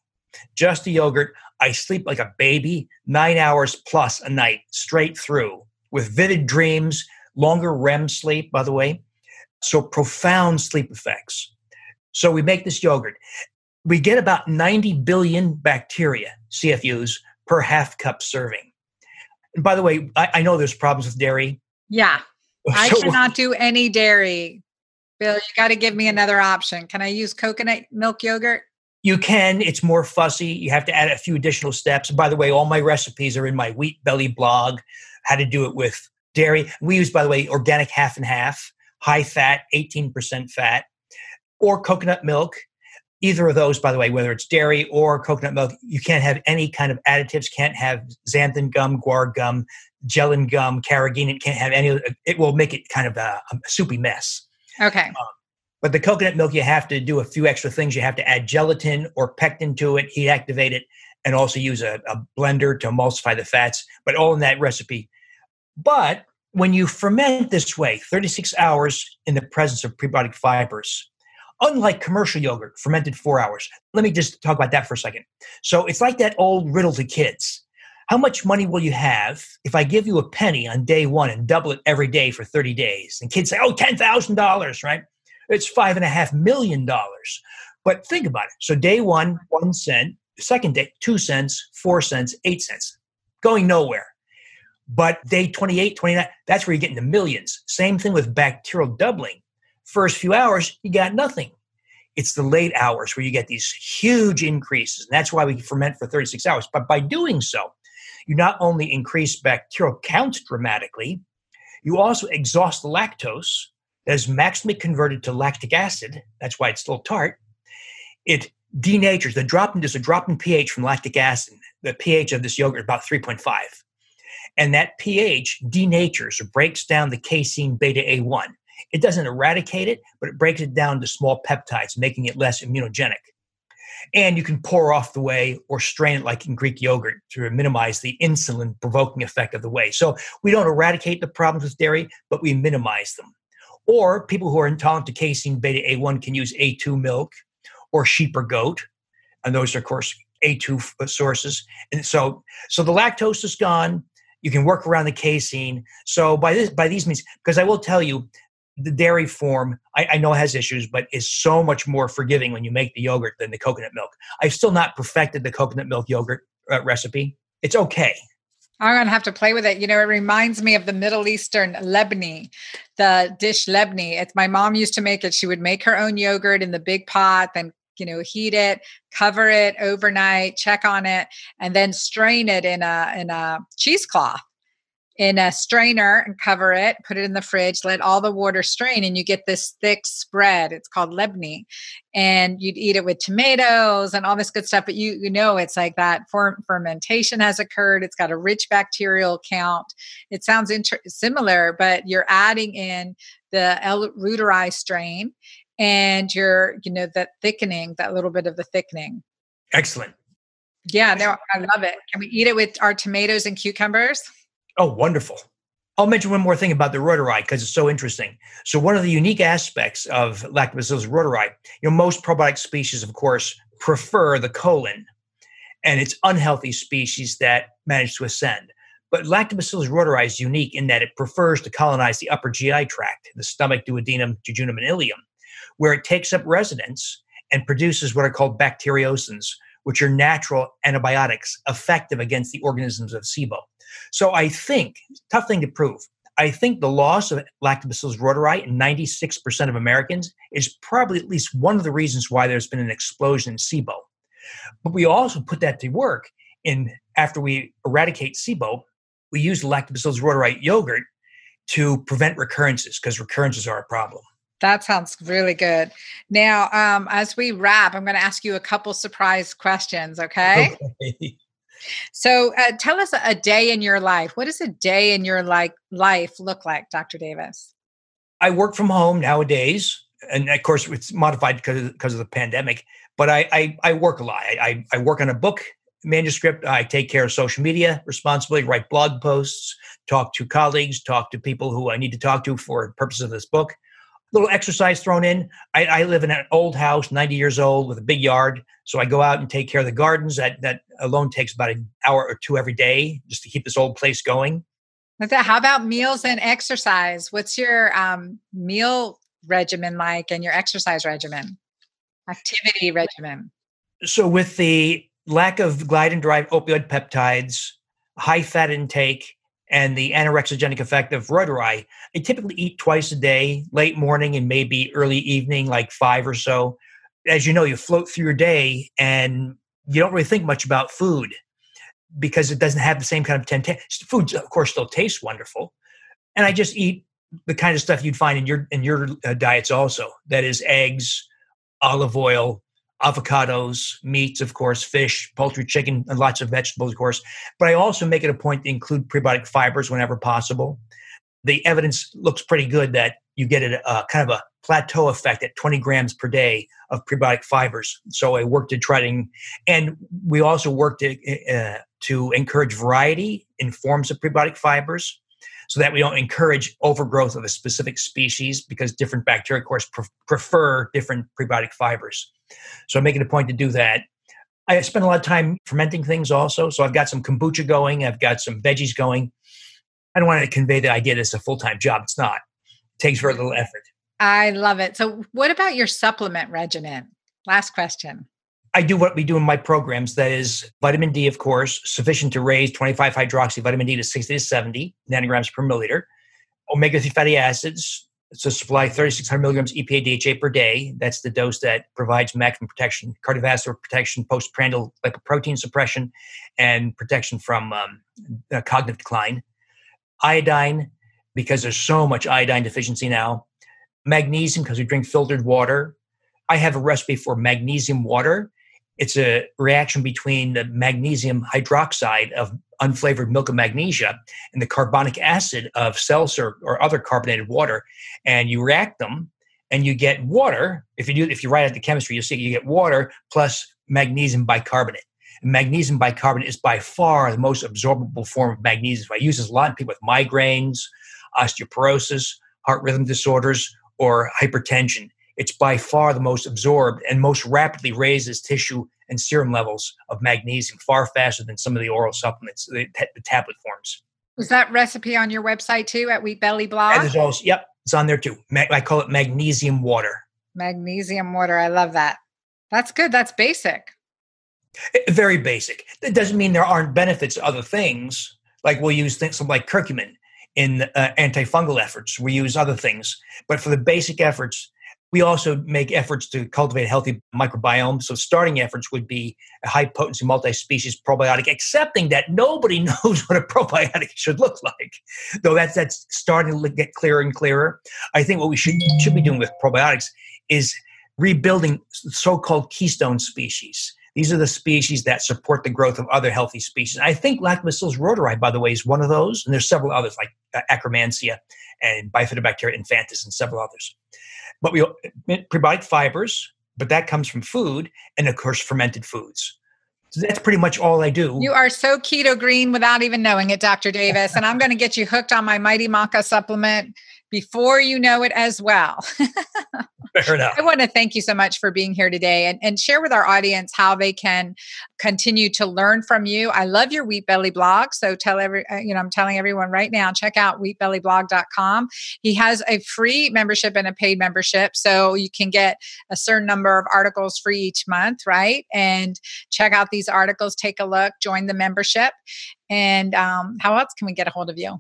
just the yogurt, I sleep like a baby, nine hours plus a night, straight through, with vivid dreams, longer REM sleep, by the way. So profound sleep effects. So we make this yogurt we get about 90 billion bacteria, CFUs, per half cup serving. And by the way, I, I know there's problems with dairy. Yeah. *laughs* I so, cannot do any dairy. Bill, you got to give me another option. Can I use coconut milk yogurt? You can. It's more fussy. You have to add a few additional steps. By the way, all my recipes are in my Wheat Belly blog, how to do it with dairy. We use, by the way, organic half and half, high fat, 18% fat, or coconut milk either of those, by the way, whether it's dairy or coconut milk, you can't have any kind of additives. Can't have xanthan gum, guar gum, gellan gum, carrageenan. Can't have any. It will make it kind of a, a soupy mess. Okay. Um, but the coconut milk, you have to do a few extra things. You have to add gelatin or pectin to it, heat activate it, and also use a, a blender to emulsify the fats. But all in that recipe. But when you ferment this way, 36 hours in the presence of prebiotic fibers, unlike commercial yogurt, fermented four hours. Let me just talk about that for a second. So it's like that old riddle to kids. How much money will you have if I give you a penny on day one and double it every day for 30 days? And kids say, oh, $10,000, right? It's five and a half million dollars. But think about it. So day one, one cent. Second day, two cents, four cents, eight cents. Going nowhere. But day 28, 29, that's where you're getting the millions. Same thing with bacterial doubling first few hours, you got nothing. It's the late hours where you get these huge increases. And that's why we ferment for 36 hours. But by doing so, you not only increase bacterial count dramatically, you also exhaust the lactose that is maximally converted to lactic acid. That's why it's still tart. It denatures the drop in just a drop in pH from lactic acid. The pH of this yogurt is about 3.5. And that pH denatures or breaks down the casein beta A1. It doesn't eradicate it, but it breaks it down to small peptides, making it less immunogenic. And you can pour off the whey or strain it like in Greek yogurt to minimize the insulin provoking effect of the whey. So we don't eradicate the problems with dairy, but we minimize them. Or people who are intolerant to casein beta A1 can use A2 milk or sheep or goat. And those are, of course, A2 uh, sources. And so, so the lactose is gone. You can work around the casein. So by this, by these means, because I will tell you, the dairy form I, I, know has issues, but is so much more forgiving when you make the yogurt than the coconut milk. I've still not perfected the coconut milk yogurt uh, recipe. It's okay. I'm gonna have to play with it. You know, it reminds me of the Middle Eastern lebni, the dish lebni. It's my mom used to make it. She would make her own yogurt in the big pot, then you know heat it cover it overnight check on it and then strain it in a in a cheesecloth in a strainer and cover it, put it in the fridge, let all the water strain, and you get this thick spread. It's called lebni. And you'd eat it with tomatoes and all this good stuff. But you, you know, it's like that for, fermentation has occurred. It's got a rich bacterial count. It sounds inter- similar, but you're adding in the L. reuteri strain and you're, you know, that thickening, that little bit of the thickening. Excellent. Yeah, no, I love it. Can we eat it with our tomatoes and cucumbers? Oh, wonderful. I'll mention one more thing about the reuteri because it's so interesting. So, one of the unique aspects of Lactobacillus reuteri, you know, most probiotic species, of course, prefer the colon, and it's unhealthy species that manage to ascend. But Lactobacillus reuteri is unique in that it prefers to colonize the upper GI tract, the stomach, duodenum, jejunum, and ileum, where it takes up residence and produces what are called bacteriocins, which are natural antibiotics effective against the organisms of SIBO. So I think, tough thing to prove, I think the loss of Lactobacillus reuteri in 96% of Americans is probably at least one of the reasons why there's been an explosion in SIBO. But we also put that to work in after we eradicate SIBO, we use Lactobacillus reuteri yogurt to prevent recurrences because recurrences are a problem. That sounds really good. Now, um, as we wrap, I'm going to ask you a couple surprise questions, okay? okay. *laughs* So, uh, tell us a day in your life. What does a day in your like life look like, Dr. Davis? I work from home nowadays, and of course, it's modified because of, the pandemic. But I, I, I work a lot. I, I work on a book manuscript. I take care of social media responsibility, write blog posts, talk to colleagues, talk to people who I need to talk to for purposes of this book little exercise thrown in. I, I, live in an old house, 90 years old, with a big yard. So I go out and take care of the gardens. That that alone takes about an hour or two every day just to keep this old place going. How about meals and exercise? What's your um, meal regimen like and your exercise regimen, activity regimen? So with the lack of gliadin-derived opioid peptides, high fat intake, and the anorexigenic effect of reuteri, I typically eat twice a day, late morning and maybe early evening, like five or so. As you know, you float through your day and you don't really think much about food because it doesn't have the same kind of temptation. Food, of course, still tastes wonderful, and I just eat the kind of stuff you'd find in your in your uh, diets also. That is eggs, olive oil, avocados, meats, of course, fish, poultry, chicken, and lots of vegetables, of course. But I also make it a point to include prebiotic fibers whenever possible. The evidence looks pretty good that you get a, a kind of a plateau effect at 20 grams per day of prebiotic fibers. So I work to try to, and we also work to uh, to encourage variety in forms of prebiotic fibers so that we don't encourage overgrowth of a specific species because different bacteria, of course, pre- prefer different prebiotic fibers. So I'm making a point to do that. I spend a lot of time fermenting things also. So I've got some kombucha going, I've got some veggies going. I don't want to convey the idea that it's a full time job. It's not, it takes very little effort. I love it. So, what about your supplement regimen? Last question. I do what we do in my programs. That is vitamin D, of course, sufficient to raise 25 hydroxy vitamin D to 60 to 70 nanograms per milliliter. Omega 3 fatty acids, to supply 3,600 milligrams EPA DHA per day. That's the dose that provides maximum protection, cardiovascular protection, postprandial lipoprotein suppression, and protection from um, uh, cognitive decline. Iodine, because there's so much iodine deficiency now. Magnesium, because we drink filtered water. I have a recipe for magnesium water it's a reaction between the magnesium hydroxide of unflavored milk of magnesia and the carbonic acid of seltzer or other carbonated water. And you react them and you get water. If you do, if you write out the chemistry, you'll see you get water plus magnesium bicarbonate. Magnesium bicarbonate is by far the most absorbable form of magnesium. I use this a lot in people with migraines, osteoporosis, heart rhythm disorders, or hypertension it's by far the most absorbed and most rapidly raises tissue and serum levels of magnesium far faster than some of the oral supplements, the, the tablet forms. Is that recipe on your website too at Wheat Belly Blog? And there's also, yep, it's on there too. I call it magnesium water. Magnesium water. I love that. That's good. That's basic. Eh, very basic. That doesn't mean there aren't benefits to other things. Like we'll use things like curcumin in uh, antifungal efforts. We use other things, but for the basic efforts, we also make efforts to cultivate a healthy microbiome. So starting efforts would be a high potency multi-species probiotic, accepting that nobody *laughs* knows what a probiotic should look like. Though that's that's starting to get clearer and clearer. I think what we should should be doing with probiotics is rebuilding so-called keystone species. These are the species that support the growth of other healthy species. I think Lactobacillus reuteri, by the way, is one of those, and there's several others like uh, Akkermansia and Bifidobacteria infantis and several others. But we prebiotic fibers, but that comes from food and of course fermented foods. So that's pretty much all I do. You are so keto green without even knowing it, Dr. Davis. and I'm going to get you hooked on my Mighty Maca supplement before you know it as well. *laughs* Fair enough. I want to thank you so much for being here today and, and share with our audience how they can continue to learn from you. I love your Wheat Belly blog. So tell every, uh, you know, I'm telling everyone right now, check out wheatbellyblog.com. He has a free membership and a paid membership. So you can get a certain number of articles free each month, right? And check out these articles, take a look, join the membership. And um, how else can we get a hold of you?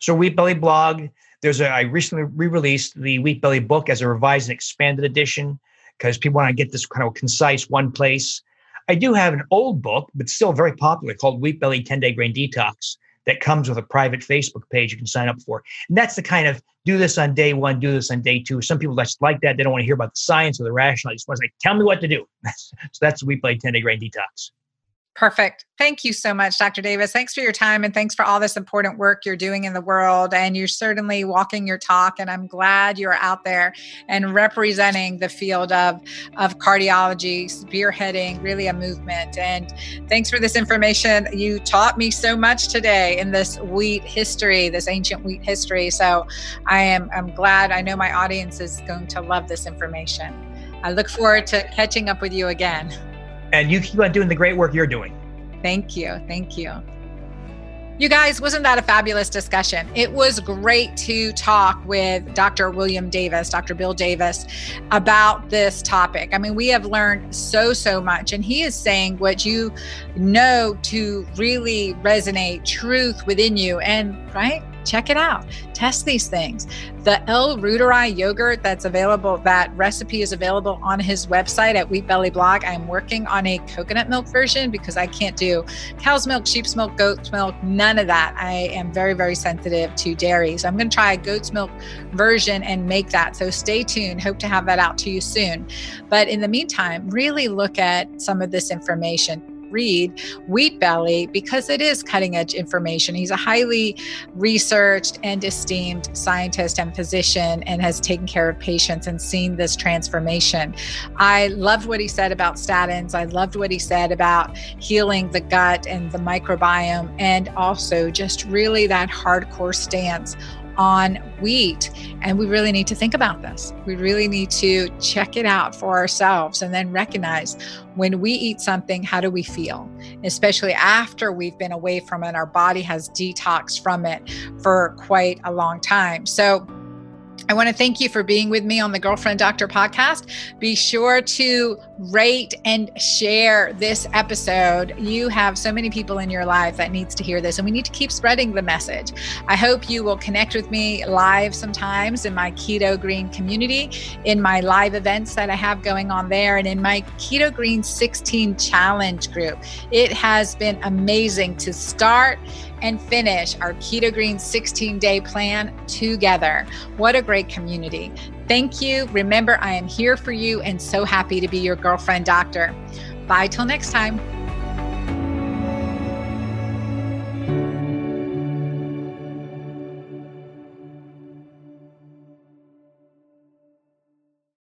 So Wheat Belly blog there's a I recently re-released the Wheat Belly book as a revised and expanded edition because people want to get this kind of concise one place. I do have an old book, but still very popular, called Wheat Belly 10 Day Grain Detox that comes with a private Facebook page you can sign up for. And that's the kind of do this on day one, do this on day two. Some people just like that. They don't want to hear about the science or the rationale. They just want to say, tell me what to do. *laughs* so that's Wheat Belly 10 Day Grain Detox. Perfect. Thank you so much, Dr. Davis. Thanks for your time and thanks for all this important work you're doing in the world. And you're certainly walking your talk. And I'm glad you're out there and representing the field of, of cardiology, spearheading really a movement. And thanks for this information. You taught me so much today in this wheat history, this ancient wheat history. So I am I'm glad. I know my audience is going to love this information. I look forward to catching up with you again. And you keep on doing the great work you're doing. Thank you. Thank you. You guys, wasn't that a fabulous discussion? It was great to talk with Dr. William Davis, Dr. Bill Davis, about this topic. I mean, we have learned so, so much, and he is saying what you know to really resonate truth within you. And, right? Check it out. Test these things. The L. reuteri yogurt that's available, that recipe is available on his website at Wheat Belly Blog. I'm working on a coconut milk version because I can't do cow's milk, sheep's milk, goat's milk, none of that. I am very, very sensitive to dairy. So I'm going to try a goat's milk version and make that. So stay tuned. Hope to have that out to you soon. But in the meantime, really look at some of this information read Wheat Belly because it is cutting edge information. He's a highly researched and esteemed scientist and physician and has taken care of patients and seen this transformation. I loved what he said about statins. I loved what he said about healing the gut and the microbiome, and also just really that hardcore stance on wheat. And we really need to think about this. We really need to check it out for ourselves and then recognize when we eat something, how do we feel? Especially after we've been away from it, our body has detoxed from it for quite a long time. So, I want to thank you for being with me on the Girlfriend Doctor podcast. Be sure to rate and share this episode. You have so many people in your life that needs to hear this and we need to keep spreading the message. I hope you will connect with me live sometimes in my Keto Green community, in my live events that I have going on there and in my Keto Green 16 challenge group. It has been amazing to start and finish our Keto Green 16 day plan together. What a great community. Thank you. Remember, I am here for you and so happy to be your girlfriend doctor. Bye till next time.